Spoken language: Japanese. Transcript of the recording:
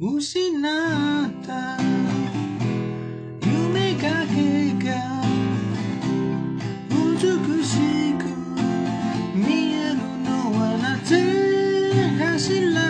失った。夢かけが美しく見えるのはなぜ走ら